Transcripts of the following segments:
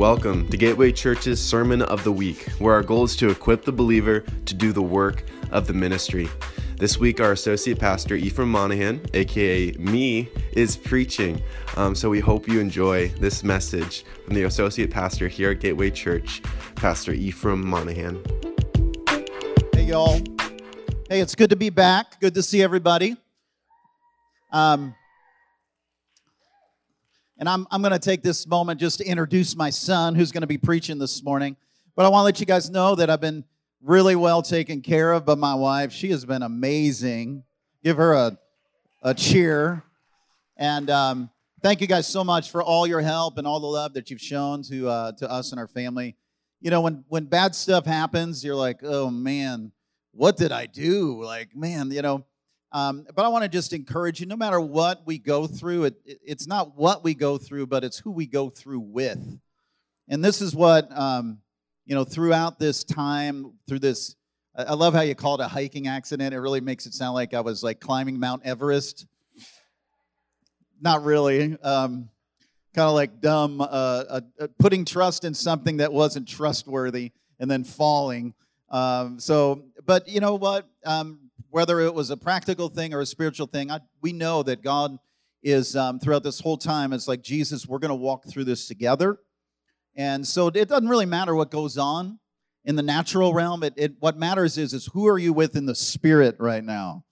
Welcome to Gateway Church's Sermon of the Week, where our goal is to equip the believer to do the work of the ministry. This week, our associate pastor, Ephraim Monahan, aka me, is preaching. Um, so we hope you enjoy this message from the associate pastor here at Gateway Church, Pastor Ephraim Monahan. Hey, y'all. Hey, it's good to be back. Good to see everybody. Um, and I'm, I'm going to take this moment just to introduce my son who's going to be preaching this morning. But I want to let you guys know that I've been really well taken care of by my wife. She has been amazing. Give her a, a cheer. And um, thank you guys so much for all your help and all the love that you've shown to, uh, to us and our family. You know, when, when bad stuff happens, you're like, oh man, what did I do? Like, man, you know, um, but I want to just encourage you no matter what we go through, it, it, it's not what we go through, but it's who we go through with. And this is what, um, you know, throughout this time, through this, I love how you call it a hiking accident. It really makes it sound like I was like climbing Mount Everest. Not really. Um, kind of like dumb, uh, uh, uh, putting trust in something that wasn't trustworthy and then falling. Um, so, but you know what? Whether it was a practical thing or a spiritual thing, I, we know that God is um, throughout this whole time. It's like Jesus, we're going to walk through this together, and so it doesn't really matter what goes on in the natural realm. It, it what matters is is who are you with in the spirit right now.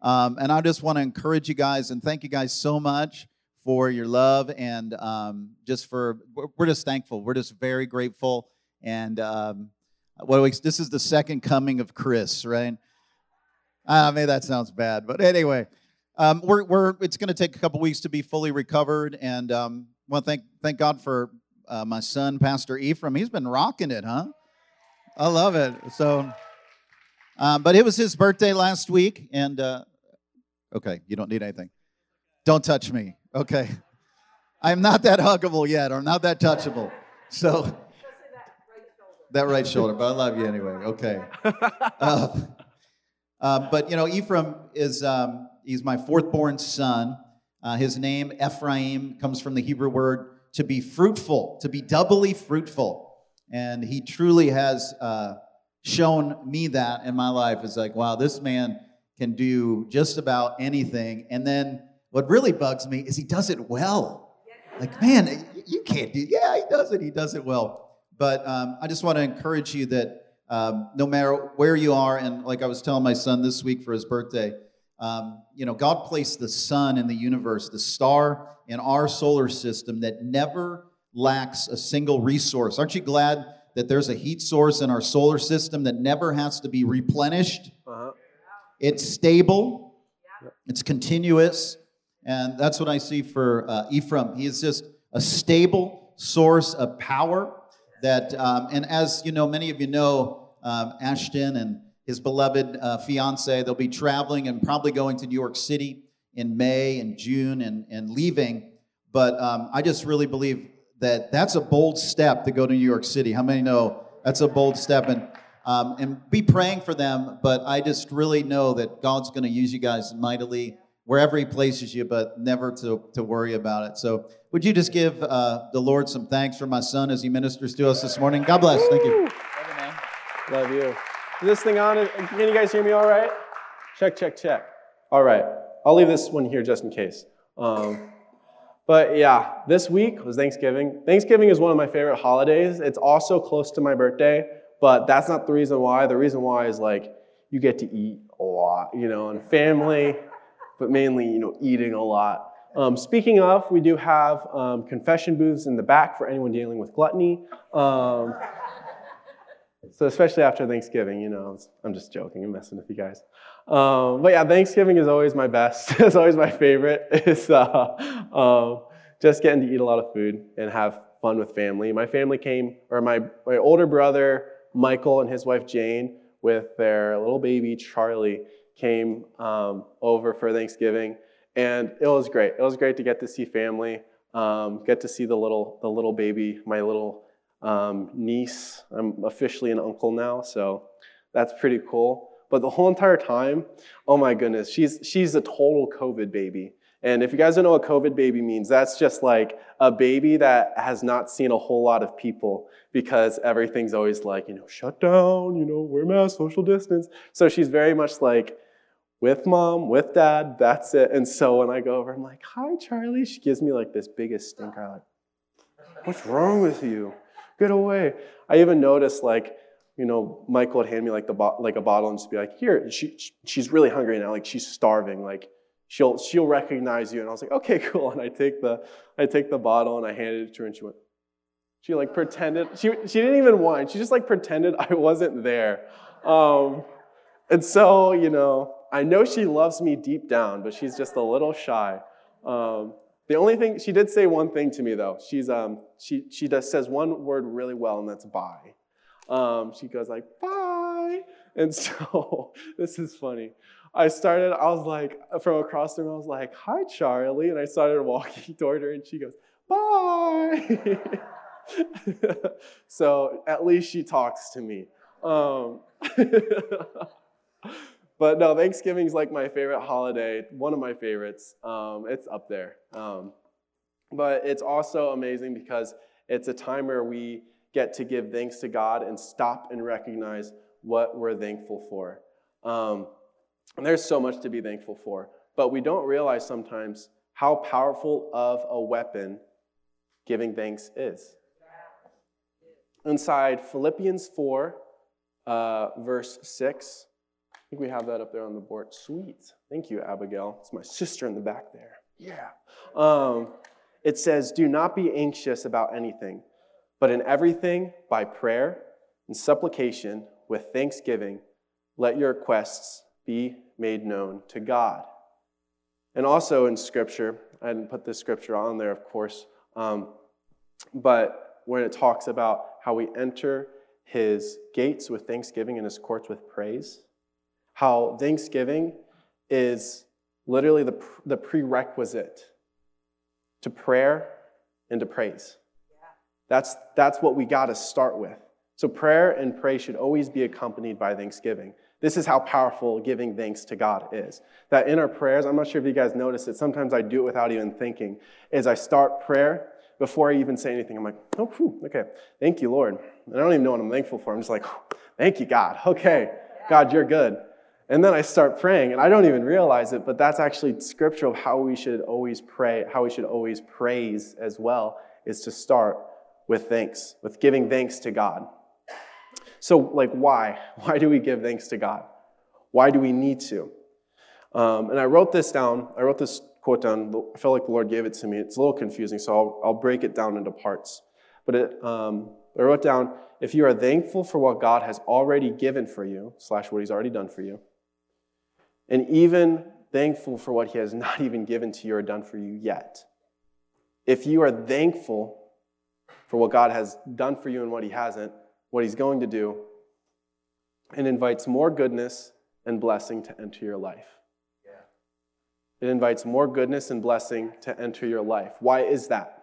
Um, and I just want to encourage you guys and thank you guys so much for your love and um, just for we're just thankful. We're just very grateful. And um, what we, this is the second coming of Chris, right? I mean, that sounds bad, but anyway, um, we're, we're, it's going to take a couple weeks to be fully recovered, and um, well, thank thank God for uh, my son, Pastor Ephraim. He's been rocking it, huh? I love it. So, um, but it was his birthday last week, and uh, okay, you don't need anything. Don't touch me, okay? I'm not that huggable yet, or not that touchable. So, that right shoulder, but I love you anyway. Okay. Uh, uh, but you know, Ephraim is um, he's my fourth born son. Uh, his name Ephraim comes from the Hebrew word to be fruitful, to be doubly fruitful, and he truly has uh, shown me that in my life. It's like, wow, this man can do just about anything. And then what really bugs me is he does it well. Like, man, you can't do. Yeah, he does it. He does it well. But um, I just want to encourage you that um, no matter where you are, and like I was telling my son this week for his birthday, um, you know, God placed the sun in the universe, the star in our solar system that never lacks a single resource. Aren't you glad that there's a heat source in our solar system that never has to be replenished? Uh-huh. It's stable, it's continuous, and that's what I see for uh, Ephraim. He is just a stable source of power that, um, and as you know, many of you know, um, Ashton and his beloved uh, fiance. They'll be traveling and probably going to New York City in May and June and, and leaving. But um, I just really believe that that's a bold step to go to New York City. How many know that's a bold step? And, um, and be praying for them. But I just really know that God's going to use you guys mightily wherever He places you, but never to, to worry about it. So, would you just give uh, the Lord some thanks for my son as he ministers to us this morning? God bless. Thank you. Love you. Is this thing on? Can you guys hear me all right? Check, check, check. All right. I'll leave this one here just in case. Um, but yeah, this week was Thanksgiving. Thanksgiving is one of my favorite holidays. It's also close to my birthday, but that's not the reason why. The reason why is like you get to eat a lot, you know, and family, but mainly, you know, eating a lot. Um, speaking of, we do have um, confession booths in the back for anyone dealing with gluttony. Um, so especially after Thanksgiving, you know, I'm just joking, I'm messing with you guys. Um, but yeah, Thanksgiving is always my best. it's always my favorite. It's uh, um, just getting to eat a lot of food and have fun with family. My family came, or my, my older brother, Michael, and his wife, Jane, with their little baby, Charlie, came um, over for Thanksgiving. And it was great. It was great to get to see family, um, get to see the little, the little baby, my little um, niece. I'm officially an uncle now, so that's pretty cool. But the whole entire time, oh my goodness, she's she's a total COVID baby. And if you guys don't know what COVID baby means, that's just like a baby that has not seen a whole lot of people because everything's always like, you know, shut down, you know, wear mask, social distance. So she's very much like with mom, with dad, that's it. And so when I go over, I'm like, hi, Charlie. She gives me like this biggest stinker. I'm like, what's wrong with you? Get away. I even noticed like, you know, Michael would hand me like the bo- like a bottle and just be like, here. She, she's really hungry now. Like she's starving. Like she'll she'll recognize you. And I was like, okay, cool. And I take the I take the bottle and I handed it to her and she went. She like pretended. She she didn't even whine. She just like pretended I wasn't there. Um, and so you know, I know she loves me deep down, but she's just a little shy. Um, the only thing she did say one thing to me though. She's um she she does says one word really well and that's bye. Um, she goes like bye, and so this is funny. I started. I was like from across the room. I was like hi Charlie, and I started walking toward her, and she goes bye. so at least she talks to me. Um, but no, Thanksgiving's like my favorite holiday, one of my favorites. Um, it's up there. Um, but it's also amazing because it's a time where we get to give thanks to God and stop and recognize what we're thankful for. Um, and there's so much to be thankful for, but we don't realize sometimes how powerful of a weapon giving thanks is. Inside Philippians 4, uh, verse 6, I think we have that up there on the board. Sweet. Thank you, Abigail. It's my sister in the back there. Yeah. Um, it says, Do not be anxious about anything, but in everything, by prayer and supplication, with thanksgiving, let your requests be made known to God. And also in Scripture, I didn't put this scripture on there, of course, um, but when it talks about how we enter his gates with thanksgiving and his courts with praise, how thanksgiving is literally the, the prerequisite to prayer and to praise. That's, that's what we got to start with. So, prayer and praise should always be accompanied by thanksgiving. This is how powerful giving thanks to God is. That in our prayers, I'm not sure if you guys notice it, sometimes I do it without even thinking, is I start prayer before I even say anything. I'm like, oh, whew, okay, thank you, Lord. And I don't even know what I'm thankful for. I'm just like, thank you, God. Okay, God, you're good. And then I start praying, and I don't even realize it, but that's actually scriptural of how we should always pray, how we should always praise as well, is to start with thanks, with giving thanks to God. So, like, why? Why do we give thanks to God? Why do we need to? Um, and I wrote this down. I wrote this quote down. I felt like the Lord gave it to me. It's a little confusing, so I'll, I'll break it down into parts. But it, um, I wrote down if you are thankful for what God has already given for you, slash what He's already done for you, and even thankful for what He has not even given to you or done for you yet. If you are thankful for what God has done for you and what He hasn't, what he's going to do and invites more goodness and blessing to enter your life. It invites more goodness and blessing to enter your life. Why is that?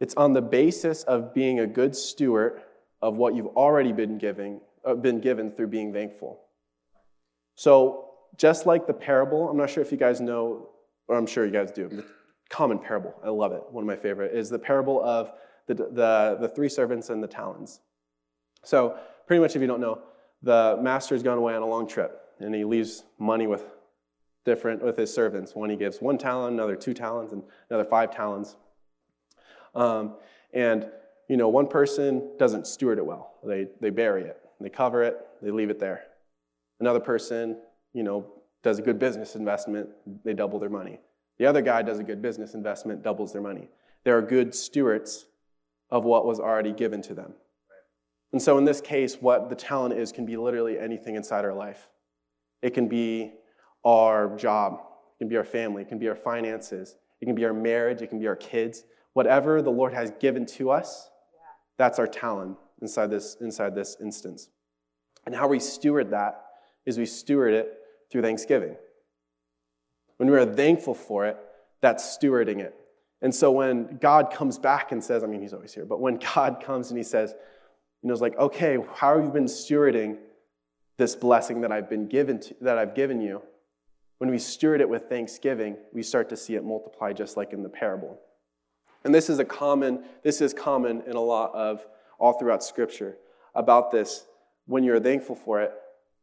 It's on the basis of being a good steward of what you've already been giving, uh, been given through being thankful. So, just like the parable, I'm not sure if you guys know, or I'm sure you guys do, the common parable, I love it, one of my favorite, is the parable of the, the, the three servants and the talents. So, pretty much, if you don't know, the master's gone away on a long trip and he leaves money with different with his servants. One he gives one talent, another two talents, and another five talents. Um, and you know, one person doesn't steward it well. They they bury it, they cover it, they leave it there. Another person, you know, does a good business investment, they double their money. The other guy does a good business investment, doubles their money. They are good stewards of what was already given to them. And so, in this case, what the talent is can be literally anything inside our life. It can be our job, it can be our family, it can be our finances, it can be our marriage, it can be our kids. Whatever the Lord has given to us, that's our talent inside this, inside this instance. And how we steward that is we steward it through thanksgiving. When we are thankful for it, that's stewarding it. And so when God comes back and says, I mean, he's always here, but when God comes and he says, you know, it's like, okay, how have you been stewarding this blessing that I've been given to, that I've given you? when we steward it with thanksgiving, we start to see it multiply just like in the parable. And this is a common, this is common in a lot of all throughout scripture about this. When you're thankful for it,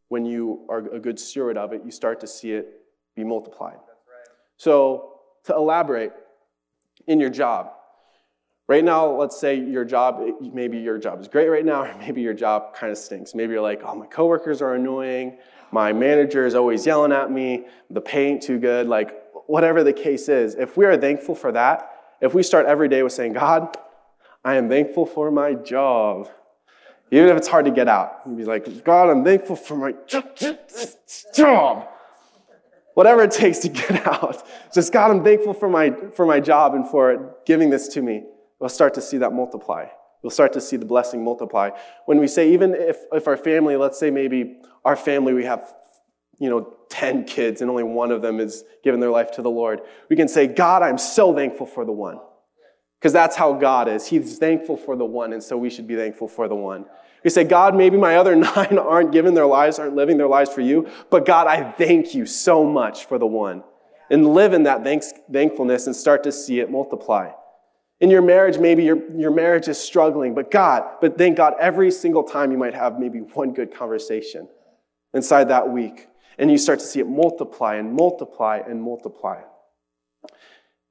when you are a good steward of it, you start to see it be multiplied. Right. So, to elaborate, in your job, right now, let's say your job, maybe your job is great right now, or maybe your job kind of stinks. Maybe you're like, oh, my coworkers are annoying, my manager is always yelling at me, the pay ain't too good, like whatever the case is. If we are thankful for that, if we start every day with saying, God, I am thankful for my job, even if it's hard to get out, you'd be like, God, I'm thankful for my job. Whatever it takes to get out. Just, God, I'm thankful for my, for my job and for giving this to me. We'll start to see that multiply. We'll start to see the blessing multiply. When we say, even if, if our family, let's say maybe our family, we have, you know, 10 kids and only one of them is giving their life to the Lord, we can say, God, I'm so thankful for the one. Because that's how God is. He's thankful for the one, and so we should be thankful for the one. We say, God, maybe my other nine aren't giving their lives, aren't living their lives for you, but God, I thank you so much for the one. And live in that thanks, thankfulness and start to see it multiply. In your marriage, maybe your, your marriage is struggling, but God, but thank God every single time you might have maybe one good conversation inside that week. And you start to see it multiply and multiply and multiply.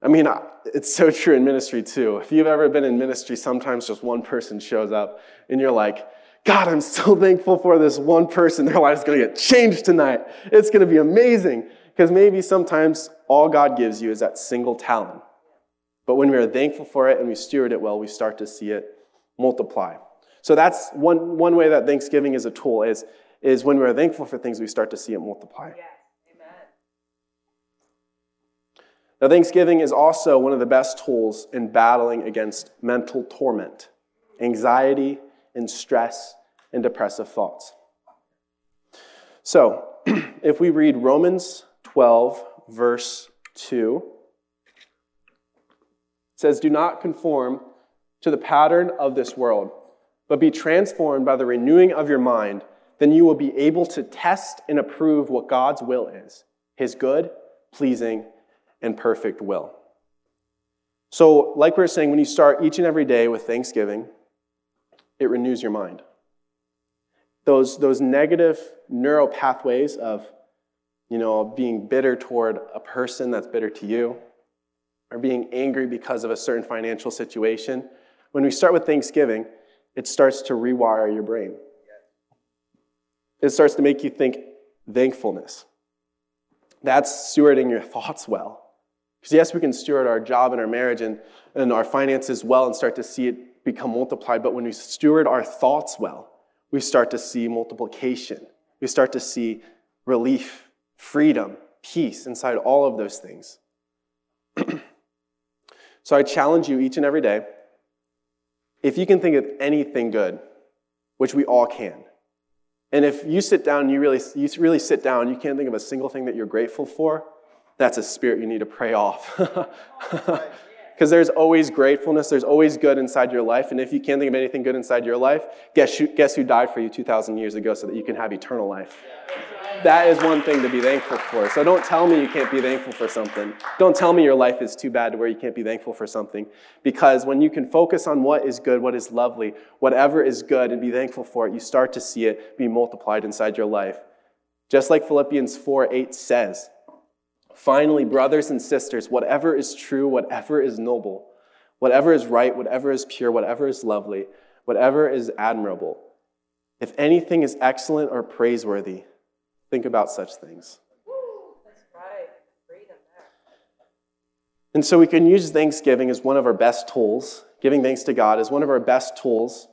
I mean, it's so true in ministry too. If you've ever been in ministry, sometimes just one person shows up and you're like, God, I'm so thankful for this one person. Their life is going to get changed tonight. It's going to be amazing. Because maybe sometimes all God gives you is that single talent. But when we are thankful for it and we steward it well, we start to see it multiply. So that's one, one way that Thanksgiving is a tool is, is when we're thankful for things, we start to see it multiply. Yes. Now, Thanksgiving is also one of the best tools in battling against mental torment, anxiety, and stress, and depressive thoughts. So, if we read Romans 12, verse 2, it says, Do not conform to the pattern of this world, but be transformed by the renewing of your mind. Then you will be able to test and approve what God's will is his good, pleasing, and perfect will. So, like we are saying, when you start each and every day with thanksgiving, it renews your mind. Those, those negative neural pathways of, you know, being bitter toward a person that's bitter to you, or being angry because of a certain financial situation, when we start with Thanksgiving, it starts to rewire your brain. It starts to make you think thankfulness. That's stewarding your thoughts well. Because, yes, we can steward our job and our marriage and, and our finances well and start to see it become multiplied, but when we steward our thoughts well, we start to see multiplication. We start to see relief, freedom, peace inside all of those things. So I challenge you each and every day if you can think of anything good, which we all can, and if you sit down, you really, you really sit down, you can't think of a single thing that you're grateful for, that's a spirit you need to pray off. Because there's always gratefulness, there's always good inside your life. And if you can't think of anything good inside your life, guess who, guess who died for you 2,000 years ago so that you can have eternal life? That is one thing to be thankful for. So don't tell me you can't be thankful for something. Don't tell me your life is too bad to where you can't be thankful for something. Because when you can focus on what is good, what is lovely, whatever is good, and be thankful for it, you start to see it be multiplied inside your life. Just like Philippians 4 8 says, Finally, brothers and sisters, whatever is true, whatever is noble, whatever is right, whatever is pure, whatever is lovely, whatever is admirable, if anything is excellent or praiseworthy, think about such things. And so we can use Thanksgiving as one of our best tools. Giving thanks to God is one of our best tools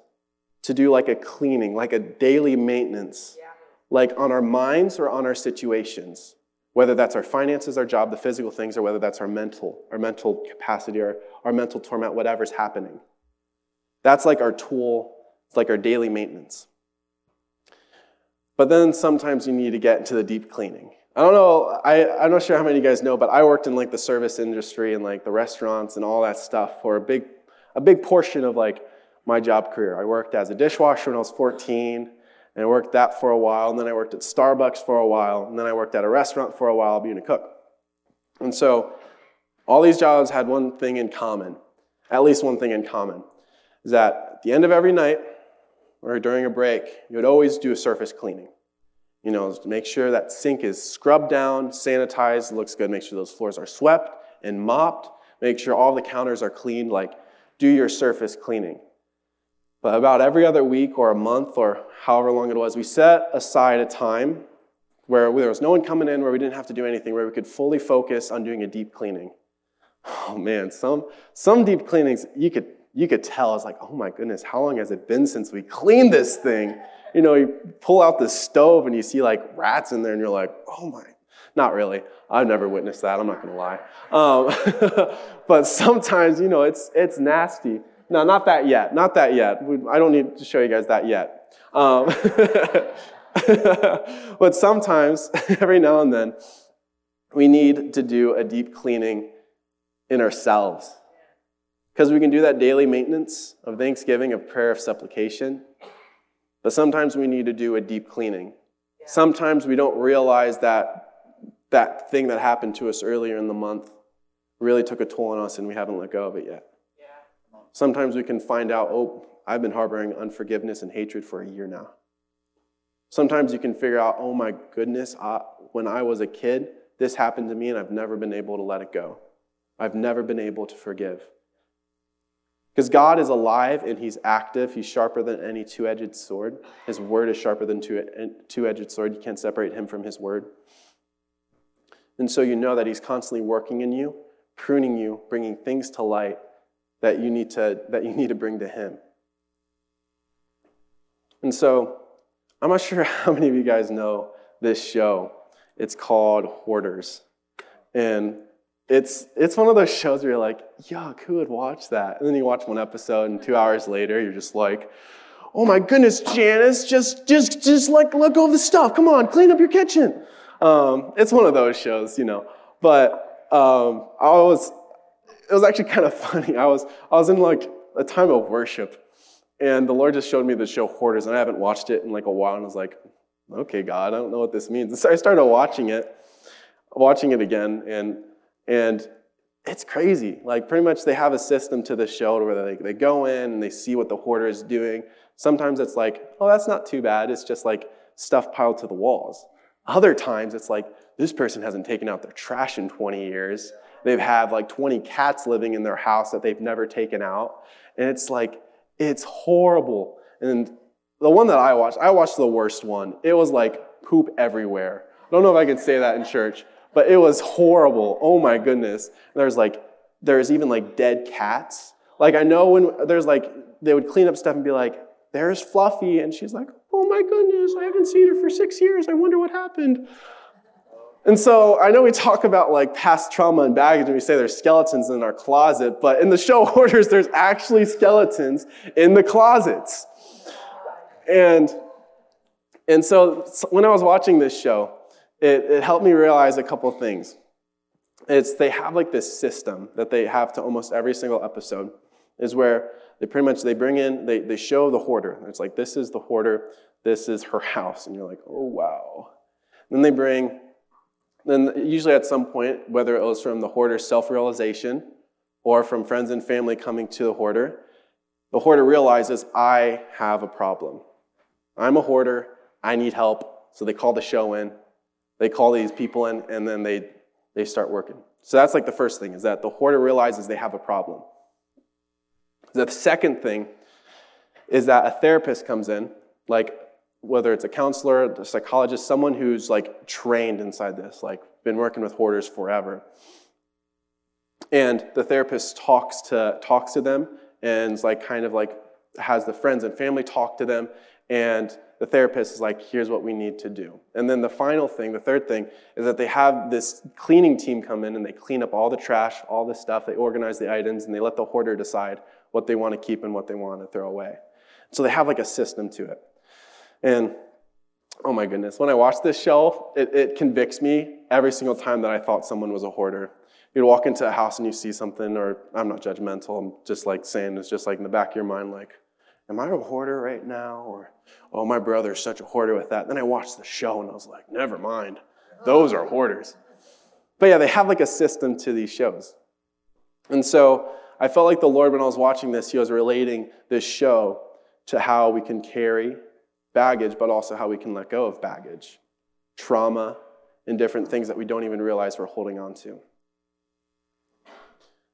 to do like a cleaning, like a daily maintenance, yeah. like on our minds or on our situations whether that's our finances, our job, the physical things, or whether that's our mental, our mental capacity, or our mental torment, whatever's happening. That's like our tool, it's like our daily maintenance. But then sometimes you need to get into the deep cleaning. I don't know, I, I'm not sure how many of you guys know, but I worked in like the service industry and like the restaurants and all that stuff for a big, a big portion of like my job career. I worked as a dishwasher when I was 14. And I worked that for a while, and then I worked at Starbucks for a while, and then I worked at a restaurant for a while being a cook. And so all these jobs had one thing in common, at least one thing in common, is that at the end of every night or during a break, you would always do a surface cleaning. You know, make sure that sink is scrubbed down, sanitized, looks good, make sure those floors are swept and mopped, make sure all the counters are cleaned, like do your surface cleaning. But about every other week or a month or however long it was, we set aside a time where there was no one coming in, where we didn't have to do anything, where we could fully focus on doing a deep cleaning. Oh man, some, some deep cleanings, you could, you could tell. It's like, oh my goodness, how long has it been since we cleaned this thing? You know, you pull out the stove and you see like rats in there, and you're like, oh my, not really. I've never witnessed that. I'm not to lie. Um, but sometimes, you know, it's it's nasty. No, not that yet. Not that yet. I don't need to show you guys that yet. Um, but sometimes, every now and then, we need to do a deep cleaning in ourselves. Because we can do that daily maintenance of thanksgiving, of prayer, of supplication. But sometimes we need to do a deep cleaning. Sometimes we don't realize that that thing that happened to us earlier in the month really took a toll on us and we haven't let go of it yet. Sometimes we can find out, oh, I've been harboring unforgiveness and hatred for a year now. Sometimes you can figure out, oh my goodness, uh, when I was a kid, this happened to me and I've never been able to let it go. I've never been able to forgive. Because God is alive and He's active. He's sharper than any two edged sword. His word is sharper than two edged sword. You can't separate Him from His word. And so you know that He's constantly working in you, pruning you, bringing things to light that you need to, that you need to bring to Him. And so I'm not sure how many of you guys know this show. It's called Hoarders. And it's, it's one of those shows where you're like, yuck, who would watch that? And then you watch one episode, and two hours later, you're just like, oh my goodness, Janice, just, just, just like let go of the stuff. Come on, clean up your kitchen. Um, it's one of those shows, you know. But um, I was, it was actually kind of funny. I was, I was in like a time of worship, and the Lord just showed me the show Hoarders, and I haven't watched it in like a while, and I was like, okay, God, I don't know what this means. And so I started watching it, watching it again, and and it's crazy. Like pretty much they have a system to the show where they, they go in and they see what the hoarder is doing. Sometimes it's like, oh, that's not too bad. It's just like stuff piled to the walls. Other times it's like, this person hasn't taken out their trash in 20 years. They've had like 20 cats living in their house that they've never taken out. And it's like, it's horrible. And the one that I watched, I watched the worst one. It was like poop everywhere. I don't know if I can say that in church, but it was horrible. Oh my goodness. There's like, there's even like dead cats. Like I know when there's like, they would clean up stuff and be like, there's Fluffy. And she's like, oh my goodness, I haven't seen her for six years. I wonder what happened. And so I know we talk about like past trauma and baggage and we say there's skeletons in our closet, but in the show Hoarders, there's actually skeletons in the closets. And, and so when I was watching this show, it, it helped me realize a couple things. It's they have like this system that they have to almost every single episode, is where they pretty much they bring in, they, they show the hoarder. It's like this is the hoarder, this is her house. And you're like, oh wow. Then they bring, then usually at some point, whether it was from the hoarder's self-realization or from friends and family coming to the hoarder, the hoarder realizes, I have a problem. I'm a hoarder, I need help. So they call the show in, they call these people in, and then they, they start working. So that's like the first thing, is that the hoarder realizes they have a problem. The second thing is that a therapist comes in, like whether it's a counselor, a psychologist, someone who's like trained inside this, like been working with hoarders forever. And the therapist talks to talks to them and like kind of like has the friends and family talk to them and the therapist is like, here's what we need to do. And then the final thing, the third thing, is that they have this cleaning team come in and they clean up all the trash, all the stuff, they organize the items, and they let the hoarder decide what they want to keep and what they want to throw away. So they have like a system to it. And oh my goodness, when I watch this show, it, it convicts me every single time that I thought someone was a hoarder. You'd walk into a house and you see something, or I'm not judgmental, I'm just like saying it's just like in the back of your mind, like, am I a hoarder right now? Or, oh, my brother's such a hoarder with that. Then I watched the show and I was like, never mind. Those are hoarders. But yeah, they have like a system to these shows. And so I felt like the Lord, when I was watching this, He was relating this show to how we can carry baggage, but also how we can let go of baggage, trauma, and different things that we don't even realize we're holding on to.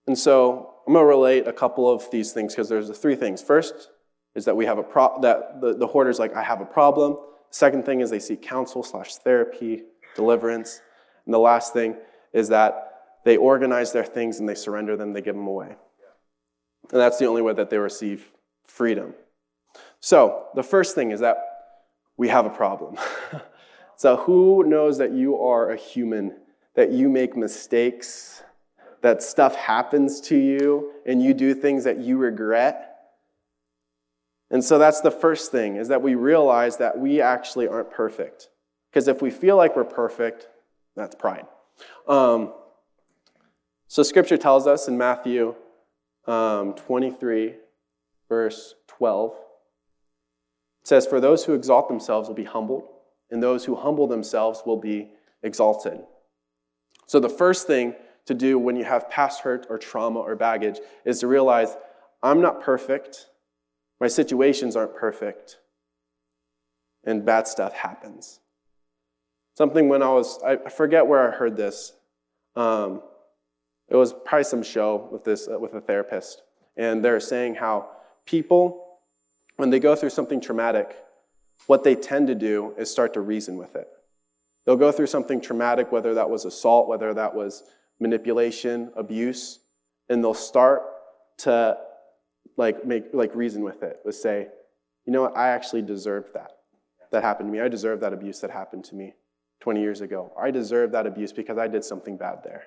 And so I'm going to relate a couple of these things because there's the three things. First is that we have a pro- that the, the hoarder's like, I have a problem. second thing is they seek counsel slash therapy, deliverance. And the last thing is that they organize their things and they surrender them, they give them away. And that's the only way that they receive freedom. So, the first thing is that we have a problem. so, who knows that you are a human, that you make mistakes, that stuff happens to you, and you do things that you regret? And so that's the first thing is that we realize that we actually aren't perfect. Because if we feel like we're perfect, that's pride. Um, so scripture tells us in Matthew um, 23, verse 12, it says, For those who exalt themselves will be humbled, and those who humble themselves will be exalted. So the first thing to do when you have past hurt or trauma or baggage is to realize I'm not perfect. My situations aren't perfect. And bad stuff happens. Something when I was, I forget where I heard this. Um, it was probably some show with this, uh, with a therapist. And they're saying how people, when they go through something traumatic, what they tend to do is start to reason with it. They'll go through something traumatic, whether that was assault, whether that was manipulation, abuse, and they'll start to like make like reason with it. Would say, you know what, I actually deserved that. That happened to me. I deserve that abuse that happened to me 20 years ago. I deserve that abuse because I did something bad there.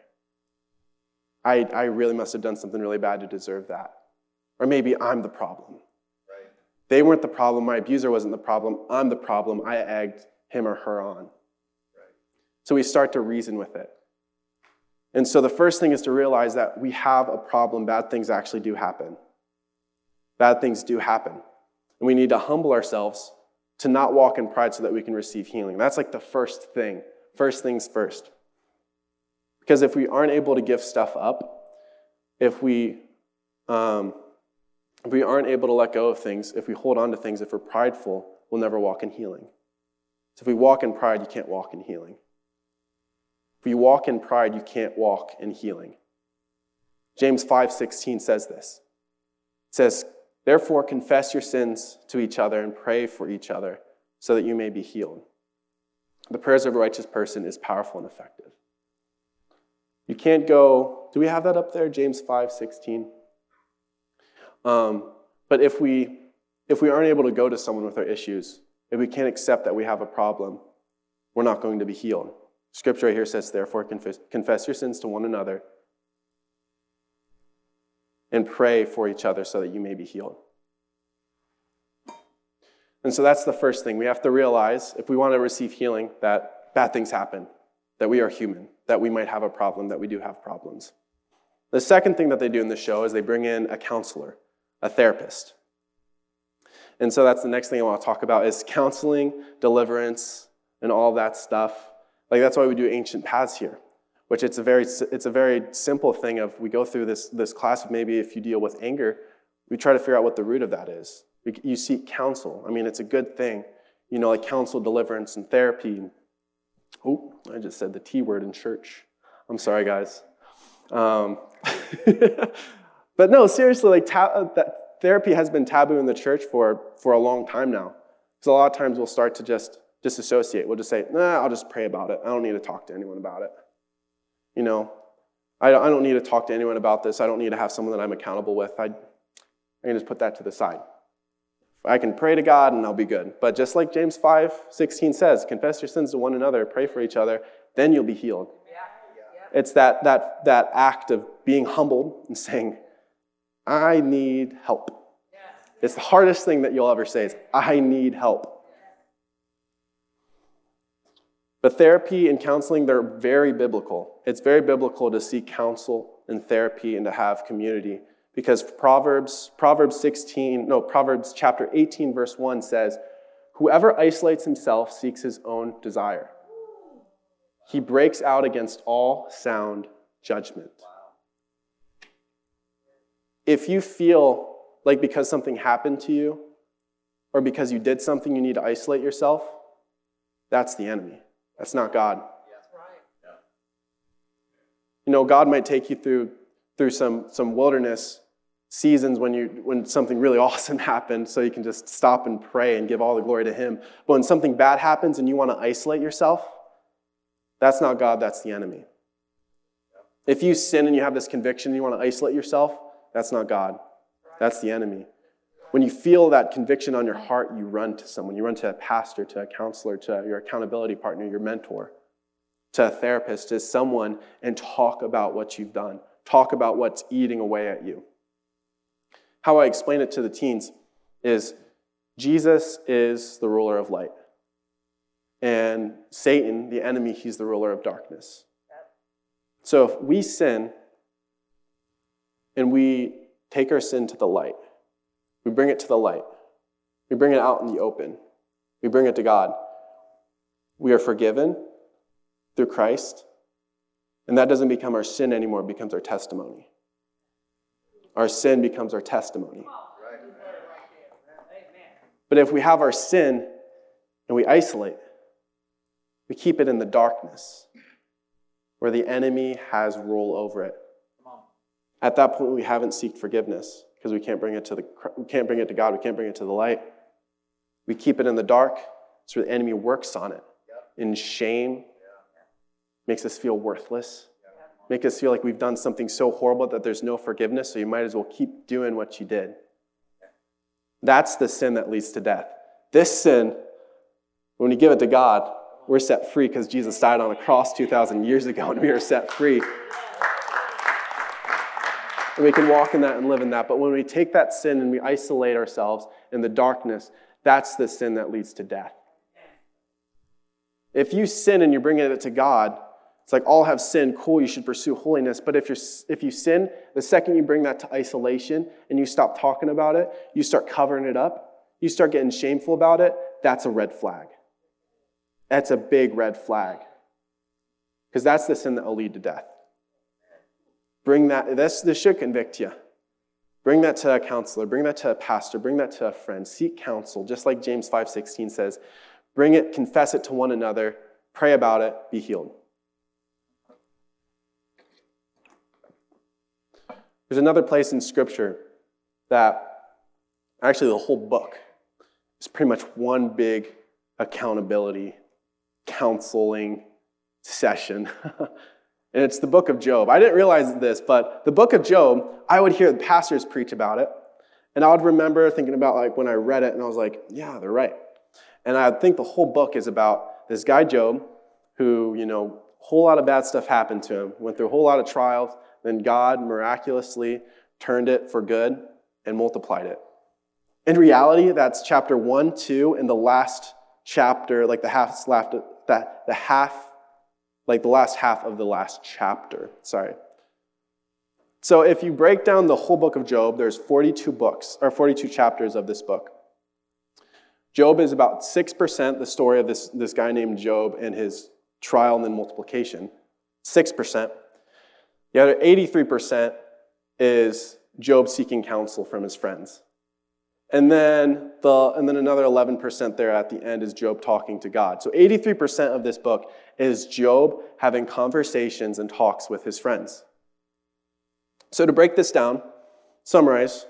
I, I really must have done something really bad to deserve that. Or maybe I'm the problem. They weren't the problem. My abuser wasn't the problem. I'm the problem. I egged him or her on. Right. So we start to reason with it. And so the first thing is to realize that we have a problem. Bad things actually do happen. Bad things do happen. And we need to humble ourselves to not walk in pride so that we can receive healing. That's like the first thing. First things first. Because if we aren't able to give stuff up, if we, um, we aren't able to let go of things, if we hold on to things, if we're prideful, we'll never walk in healing. So if we walk in pride, you can't walk in healing. If you walk in pride, you can't walk in healing. James 5:16 says this. It says, "Therefore confess your sins to each other and pray for each other so that you may be healed." The prayers of a righteous person is powerful and effective. You can't go, do we have that up there? James 5 16. Um, but if we if we aren't able to go to someone with our issues, if we can't accept that we have a problem, we're not going to be healed. Scripture right here says, therefore, confess, confess your sins to one another and pray for each other so that you may be healed. And so that's the first thing. We have to realize, if we want to receive healing, that bad things happen, that we are human that we might have a problem, that we do have problems. The second thing that they do in the show is they bring in a counselor, a therapist. And so that's the next thing I want to talk about is counseling, deliverance, and all that stuff. Like that's why we do ancient paths here, which it's a very it's a very simple thing of we go through this this class of maybe if you deal with anger, we try to figure out what the root of that is. You seek counsel. I mean, it's a good thing, you know, like counsel, deliverance, and therapy, Oh, I just said the T word in church. I'm sorry, guys. Um, but no, seriously, like ta- uh, therapy has been taboo in the church for, for a long time now. Because a lot of times we'll start to just disassociate. We'll just say, nah, I'll just pray about it. I don't need to talk to anyone about it. You know, I, I don't need to talk to anyone about this. I don't need to have someone that I'm accountable with. I, I can just put that to the side. I can pray to God and I'll be good. But just like James 5 16 says, confess your sins to one another, pray for each other, then you'll be healed. Yeah. Yeah. It's that, that, that act of being humbled and saying, I need help. It's the hardest thing that you'll ever say is, I need help. But therapy and counseling, they're very biblical. It's very biblical to seek counsel and therapy and to have community because Proverbs, Proverbs 16, no, Proverbs chapter 18, verse 1 says, Whoever isolates himself seeks his own desire. He breaks out against all sound judgment. If you feel like because something happened to you or because you did something you need to isolate yourself, that's the enemy. That's not God. You know, God might take you through, through some, some wilderness seasons when, you, when something really awesome happened so you can just stop and pray and give all the glory to Him. But when something bad happens and you want to isolate yourself, that's not God, that's the enemy. If you sin and you have this conviction and you want to isolate yourself, that's not God, that's the enemy. When you feel that conviction on your heart, you run to someone. You run to a pastor, to a counselor, to your accountability partner, your mentor to a therapist, to someone, and talk about what you've done. Talk about what's eating away at you. How I explain it to the teens is Jesus is the ruler of light. And Satan, the enemy, he's the ruler of darkness. So if we sin and we take our sin to the light, we bring it to the light, we bring it out in the open, we bring it to God, we are forgiven through Christ. And that doesn't become our sin anymore, it becomes our testimony. Our sin becomes our testimony. But if we have our sin and we isolate, we keep it in the darkness where the enemy has rule over it. At that point, we haven't sought forgiveness because we can't bring it to the we can't bring it to God. We can't bring it to the light. We keep it in the dark. so the enemy works on it in shame makes us feel worthless, make us feel like we've done something so horrible that there's no forgiveness, so you might as well keep doing what you did. That's the sin that leads to death. This sin, when you give it to God, we're set free because Jesus died on a cross 2,000 years ago and we are set free. And we can walk in that and live in that. But when we take that sin and we isolate ourselves in the darkness, that's the sin that leads to death. If you sin and you're bringing it to God, it's like all have sinned, cool, you should pursue holiness. But if, you're, if you sin, the second you bring that to isolation and you stop talking about it, you start covering it up, you start getting shameful about it, that's a red flag. That's a big red flag. Because that's the sin that will lead to death. Bring that, this, this should convict you. Bring that to a counselor, bring that to a pastor, bring that to a friend. Seek counsel, just like James 5:16 says. Bring it, confess it to one another, pray about it, be healed. There's another place in Scripture that actually the whole book is pretty much one big accountability, counseling session. and it's the book of Job. I didn't realize this, but the book of Job, I would hear the pastors preach about it. And I would remember thinking about like when I read it, and I was like, yeah, they're right. And I think the whole book is about this guy, Job, who, you know, a whole lot of bad stuff happened to him, went through a whole lot of trials, then God miraculously turned it for good and multiplied it. In reality, that's chapter one, two, and the last chapter, like the half left, that the half, like the last half of the last chapter. Sorry. So if you break down the whole book of Job, there's 42 books or 42 chapters of this book. Job is about 6% the story of this, this guy named Job and his trial and then multiplication. 6%. The other 83% is Job seeking counsel from his friends. And then, the, and then another 11% there at the end is Job talking to God. So 83% of this book is Job having conversations and talks with his friends. So to break this down, summarize,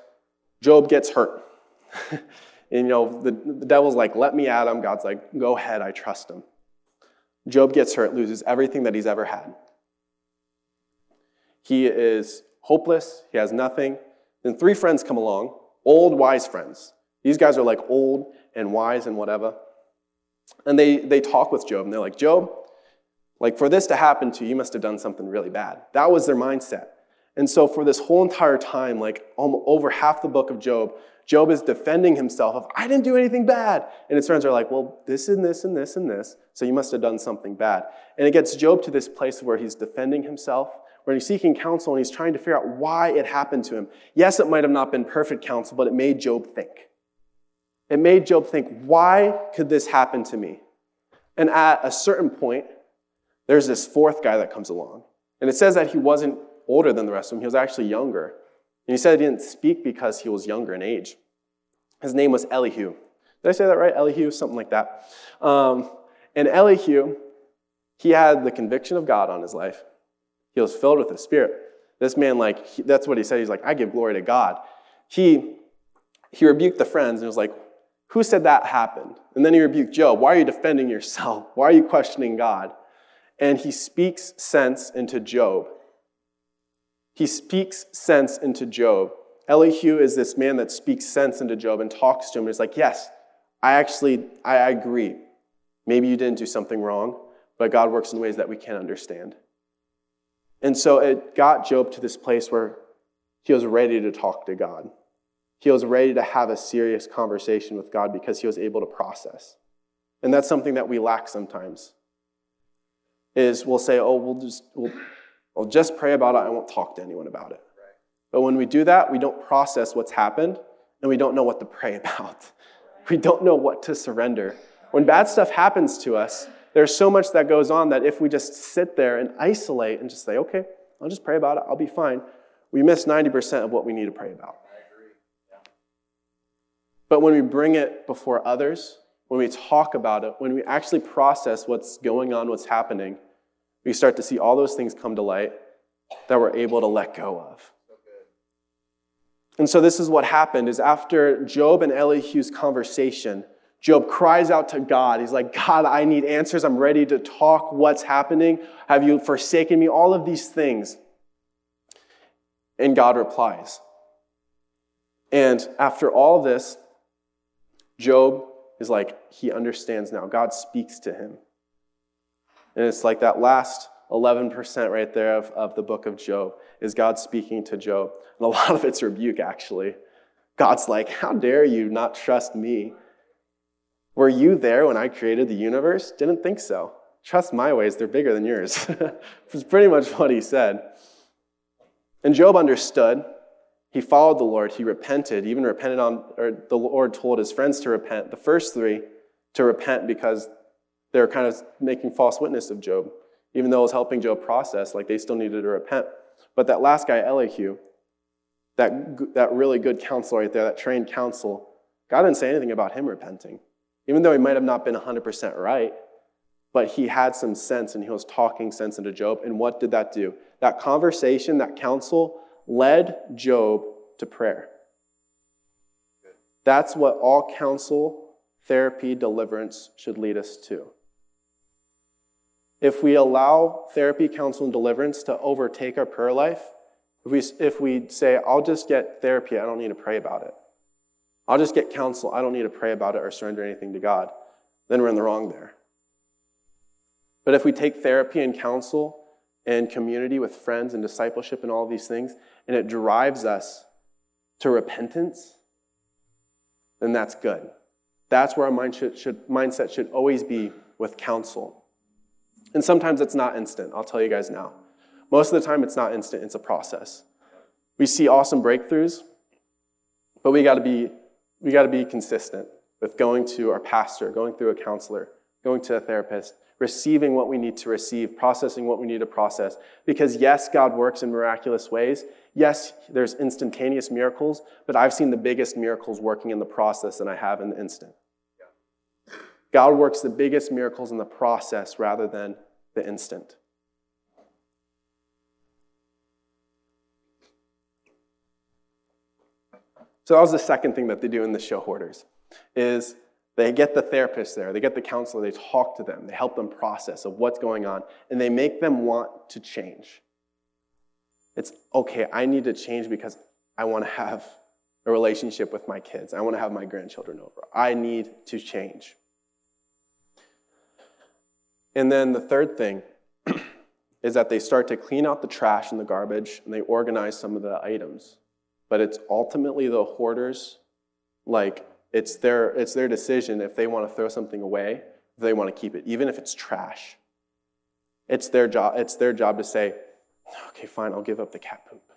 Job gets hurt. and, you know, the, the devil's like, let me at him. God's like, go ahead, I trust him. Job gets hurt, loses everything that he's ever had. He is hopeless, he has nothing. Then three friends come along, old, wise friends. These guys are like old and wise and whatever. And they, they talk with Job, and they're like, Job, like for this to happen to you, you must have done something really bad. That was their mindset. And so for this whole entire time, like over half the book of Job, Job is defending himself of, I didn't do anything bad. And his friends are like, well, this and this and this and this, so you must have done something bad. And it gets Job to this place where he's defending himself, when he's seeking counsel and he's trying to figure out why it happened to him. Yes, it might have not been perfect counsel, but it made Job think. It made Job think, why could this happen to me? And at a certain point, there's this fourth guy that comes along. And it says that he wasn't older than the rest of them, he was actually younger. And he said he didn't speak because he was younger in age. His name was Elihu. Did I say that right? Elihu, something like that. Um, and Elihu, he had the conviction of God on his life. He was filled with the Spirit. This man, like, he, that's what he said. He's like, I give glory to God. He, he rebuked the friends and was like, Who said that happened? And then he rebuked Job. Why are you defending yourself? Why are you questioning God? And he speaks sense into Job. He speaks sense into Job. Elihu is this man that speaks sense into Job and talks to him. And he's like, Yes, I actually, I agree. Maybe you didn't do something wrong, but God works in ways that we can't understand. And so it got Job to this place where he was ready to talk to God. He was ready to have a serious conversation with God because he was able to process. And that's something that we lack sometimes. Is we'll say, "Oh, we'll just we'll, we'll just pray about it. I won't talk to anyone about it." But when we do that, we don't process what's happened and we don't know what to pray about. We don't know what to surrender. When bad stuff happens to us, there's so much that goes on that if we just sit there and isolate and just say, okay, I'll just pray about it, I'll be fine, we miss 90% of what we need to pray about. But when we bring it before others, when we talk about it, when we actually process what's going on, what's happening, we start to see all those things come to light that we're able to let go of. And so this is what happened is after Job and Elihu's conversation, Job cries out to God. He's like, God, I need answers. I'm ready to talk. What's happening? Have you forsaken me? All of these things. And God replies. And after all this, Job is like, he understands now. God speaks to him. And it's like that last 11% right there of, of the book of Job is God speaking to Job. And a lot of it's rebuke, actually. God's like, How dare you not trust me? Were you there when I created the universe? Didn't think so. Trust my ways, they're bigger than yours. It's pretty much what he said. And Job understood. He followed the Lord. He repented, even repented on, or the Lord told his friends to repent. The first three to repent because they were kind of making false witness of Job. Even though it was helping Job process, like they still needed to repent. But that last guy, Elihu, that, that really good counselor right there, that trained counsel, God didn't say anything about him repenting. Even though he might have not been 100% right, but he had some sense and he was talking sense into Job. And what did that do? That conversation, that counsel, led Job to prayer. That's what all counsel, therapy, deliverance should lead us to. If we allow therapy, counsel, and deliverance to overtake our prayer life, if we, if we say, I'll just get therapy, I don't need to pray about it. I'll just get counsel. I don't need to pray about it or surrender anything to God. Then we're in the wrong there. But if we take therapy and counsel and community with friends and discipleship and all these things, and it drives us to repentance, then that's good. That's where our mind should, should, mindset should always be with counsel. And sometimes it's not instant, I'll tell you guys now. Most of the time, it's not instant, it's a process. We see awesome breakthroughs, but we got to be we got to be consistent with going to our pastor, going through a counselor, going to a therapist, receiving what we need to receive, processing what we need to process. Because yes, God works in miraculous ways. Yes, there's instantaneous miracles, but I've seen the biggest miracles working in the process than I have in the instant. God works the biggest miracles in the process rather than the instant. So that was the second thing that they do in the show hoarders is they get the therapist there, they get the counselor, they talk to them, they help them process of what's going on, and they make them want to change. It's okay, I need to change because I want to have a relationship with my kids. I want to have my grandchildren over. I need to change. And then the third thing is that they start to clean out the trash and the garbage and they organize some of the items but it's ultimately the hoarders like it's their it's their decision if they want to throw something away if they want to keep it even if it's trash it's their job it's their job to say Okay, fine, I'll give up the cat poop.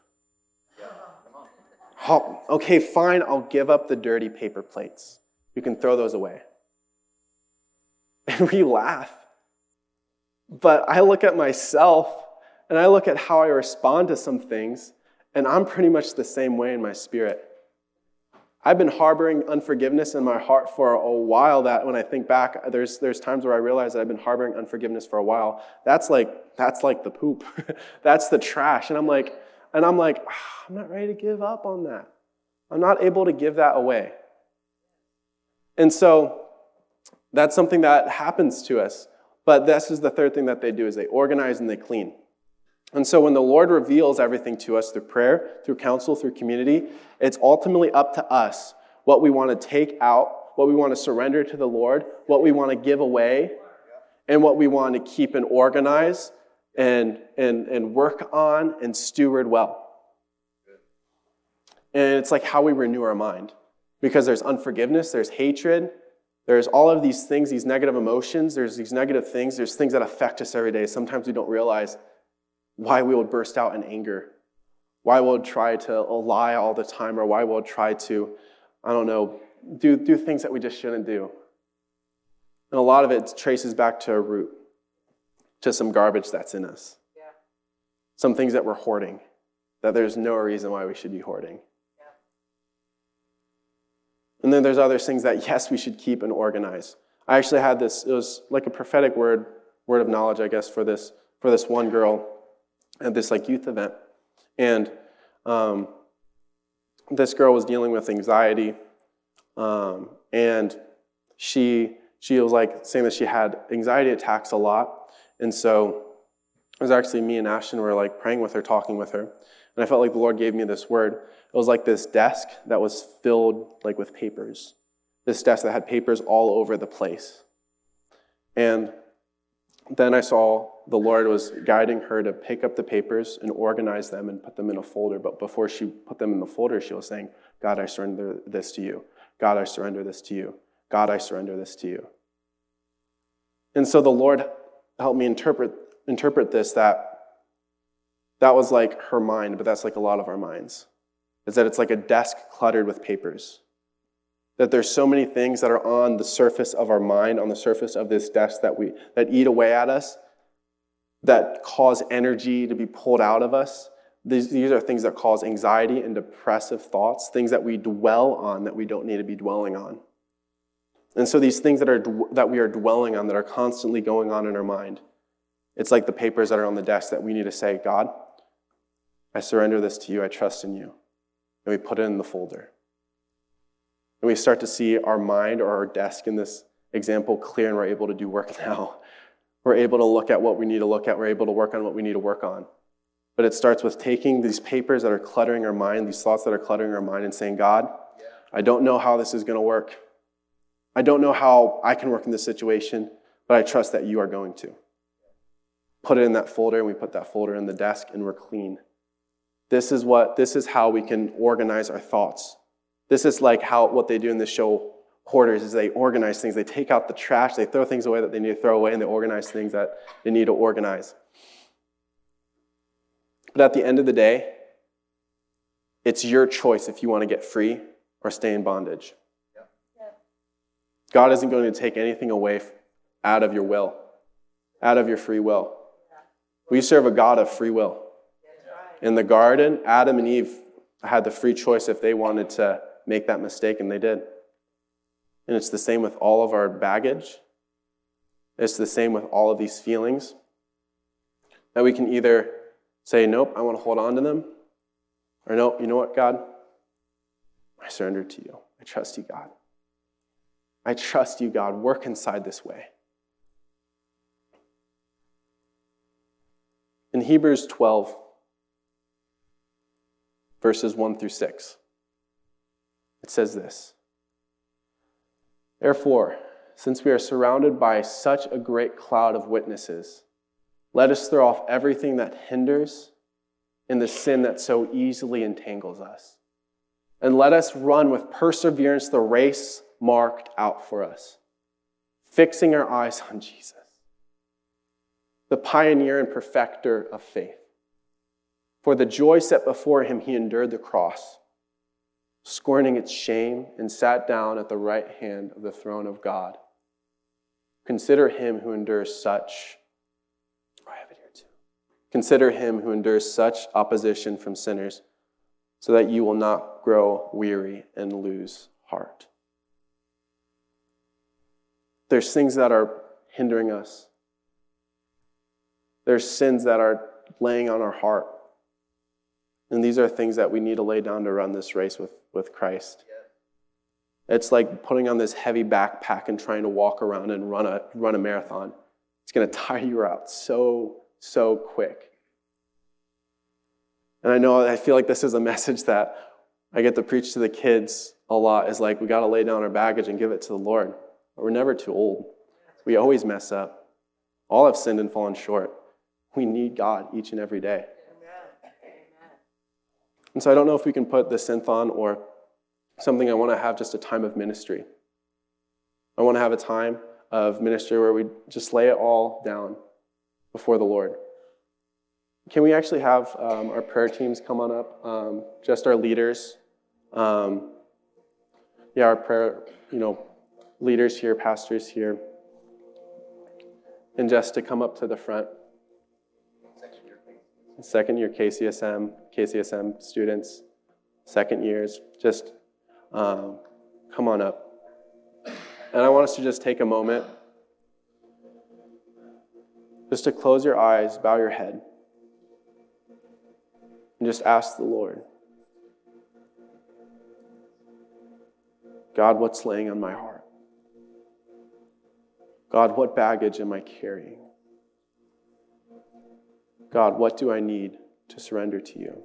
Oh, okay, fine, I'll give up the dirty paper plates. You can throw those away. And we laugh. But I look at myself and I look at how I respond to some things, and I'm pretty much the same way in my spirit. I've been harboring unforgiveness in my heart for a while that when I think back, there's, there's times where I realize that I've been harboring unforgiveness for a while. That's like, that's like the poop. that's the trash. And I'm like, and I'm like, oh, I'm not ready to give up on that. I'm not able to give that away. And so that's something that happens to us. But this is the third thing that they do is they organize and they clean. And so when the Lord reveals everything to us through prayer, through counsel, through community, it's ultimately up to us what we want to take out, what we want to surrender to the Lord, what we want to give away, and what we want to keep and organize and, and, and work on and steward well. And it's like how we renew our mind. Because there's unforgiveness, there's hatred, there's all of these things, these negative emotions, there's these negative things, there's things that affect us every day. Sometimes we don't realize why we would burst out in anger, why we'll try to lie all the time, or why we'll try to, I don't know, do, do things that we just shouldn't do. And a lot of it traces back to a root, to some garbage that's in us. Yeah. Some things that we're hoarding, that there's no reason why we should be hoarding. Yeah. And then there's other things that, yes, we should keep and organize. I actually had this, it was like a prophetic word, word of knowledge, I guess, for this, for this one girl at this like youth event, and um, this girl was dealing with anxiety, um, and she she was like saying that she had anxiety attacks a lot, and so it was actually me and Ashton were like praying with her, talking with her, and I felt like the Lord gave me this word. It was like this desk that was filled like with papers, this desk that had papers all over the place, and then I saw the Lord was guiding her to pick up the papers and organize them and put them in a folder. But before she put them in the folder, she was saying, God, I surrender this to you. God, I surrender this to you. God, I surrender this to you. And so the Lord helped me interpret, interpret this that that was like her mind, but that's like a lot of our minds. Is that it's like a desk cluttered with papers. That there's so many things that are on the surface of our mind, on the surface of this desk that we that eat away at us, that cause energy to be pulled out of us. These, these are things that cause anxiety and depressive thoughts, things that we dwell on that we don't need to be dwelling on. And so these things that, are, that we are dwelling on, that are constantly going on in our mind, it's like the papers that are on the desk that we need to say, God, I surrender this to you, I trust in you. And we put it in the folder. And we start to see our mind or our desk in this example clear, and we're able to do work now. We're able to look at what we need to look at. We're able to work on what we need to work on. But it starts with taking these papers that are cluttering our mind, these thoughts that are cluttering our mind, and saying, God, I don't know how this is going to work. I don't know how I can work in this situation, but I trust that you are going to. Put it in that folder, and we put that folder in the desk, and we're clean. This is what this is how we can organize our thoughts. This is like how what they do in the show hoarders is they organize things. They take out the trash, they throw things away that they need to throw away, and they organize things that they need to organize. But at the end of the day, it's your choice if you want to get free or stay in bondage. God isn't going to take anything away out of your will, out of your free will. We serve a God of free will. In the garden, Adam and Eve had the free choice if they wanted to make that mistake, and they did. And it's the same with all of our baggage. It's the same with all of these feelings. That we can either say, Nope, I want to hold on to them, or Nope, you know what, God? I surrender to you. I trust you, God. I trust you, God. Work inside this way. In Hebrews 12, verses 1 through 6, it says this. Therefore, since we are surrounded by such a great cloud of witnesses, let us throw off everything that hinders and the sin that so easily entangles us. And let us run with perseverance the race marked out for us, fixing our eyes on Jesus, the pioneer and perfecter of faith, For the joy set before him, he endured the cross, scorning its shame, and sat down at the right hand of the throne of God. Consider him who endures such. Oh, I have it here too. Consider him who endures such opposition from sinners, so that you will not grow weary and lose heart. There's things that are hindering us. There's sins that are laying on our heart. And these are things that we need to lay down to run this race with, with Christ. It's like putting on this heavy backpack and trying to walk around and run a, run a marathon. It's going to tire you out so, so quick. And I know I feel like this is a message that I get to preach to the kids a lot is like we got to lay down our baggage and give it to the Lord. We're never too old. We always mess up. All have sinned and fallen short. We need God each and every day. And so I don't know if we can put the synth on or something I want to have just a time of ministry. I want to have a time of ministry where we just lay it all down before the Lord. Can we actually have um, our prayer teams come on up? Um, just our leaders. Um, yeah, our prayer, you know, leaders here, pastors here. And just to come up to the front. Second year KCSM, KCSM students, second years, just um, come on up. And I want us to just take a moment just to close your eyes, bow your head, and just ask the Lord God, what's laying on my heart? God, what baggage am I carrying? God, what do I need to surrender to you?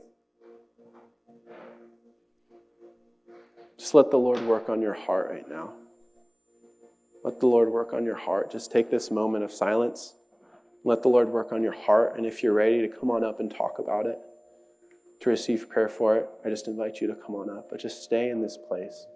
Just let the Lord work on your heart right now. Let the Lord work on your heart. Just take this moment of silence. Let the Lord work on your heart. And if you're ready to come on up and talk about it, to receive prayer for it, I just invite you to come on up. But just stay in this place.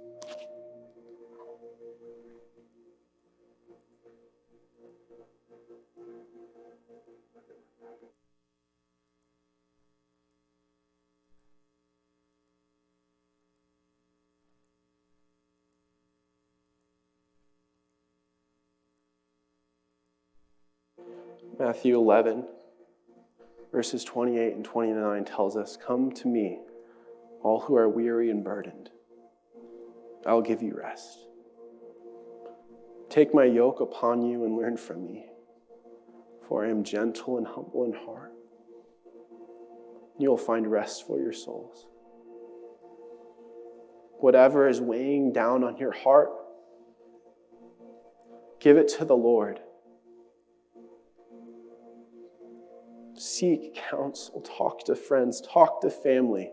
Matthew 11, verses 28 and 29 tells us Come to me, all who are weary and burdened. I'll give you rest. Take my yoke upon you and learn from me, for I am gentle and humble in heart. You'll find rest for your souls. Whatever is weighing down on your heart, give it to the Lord seek counsel, talk to friends, talk to family.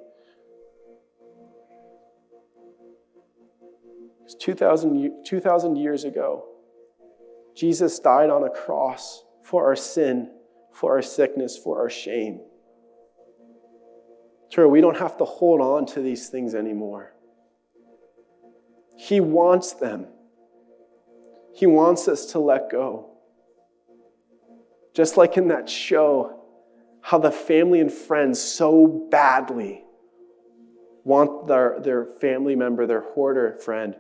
2,000, 2,000 years ago, Jesus died on a cross for our sin, for our sickness, for our shame. True, we don't have to hold on to these things anymore. He wants them. He wants us to let go. Just like in that show, how the family and friends so badly want their, their family member, their hoarder friend,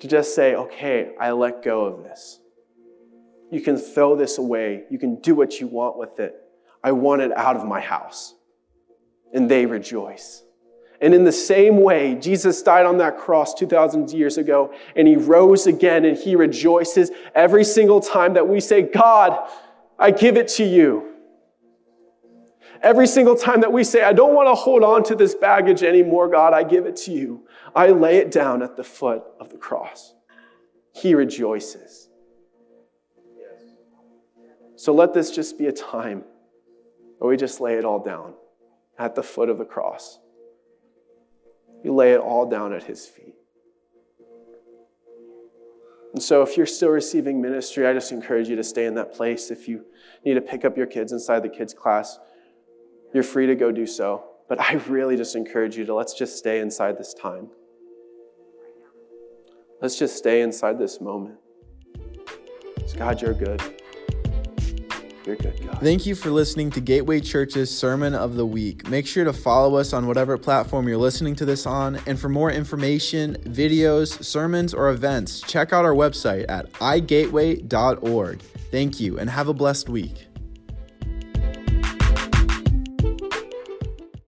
to just say, okay, I let go of this. You can throw this away. You can do what you want with it. I want it out of my house. And they rejoice. And in the same way, Jesus died on that cross 2,000 years ago, and he rose again, and he rejoices every single time that we say, God, I give it to you. Every single time that we say, I don't want to hold on to this baggage anymore, God, I give it to you. I lay it down at the foot of the cross. He rejoices. So let this just be a time where we just lay it all down at the foot of the cross. You lay it all down at his feet. And so, if you're still receiving ministry, I just encourage you to stay in that place. If you need to pick up your kids inside the kids' class, you're free to go do so. But I really just encourage you to let's just stay inside this time. Let's just stay inside this moment. Because God, you're good. You're good, God. Thank you for listening to Gateway Church's Sermon of the Week. Make sure to follow us on whatever platform you're listening to this on. And for more information, videos, sermons, or events, check out our website at igateway.org. Thank you and have a blessed week.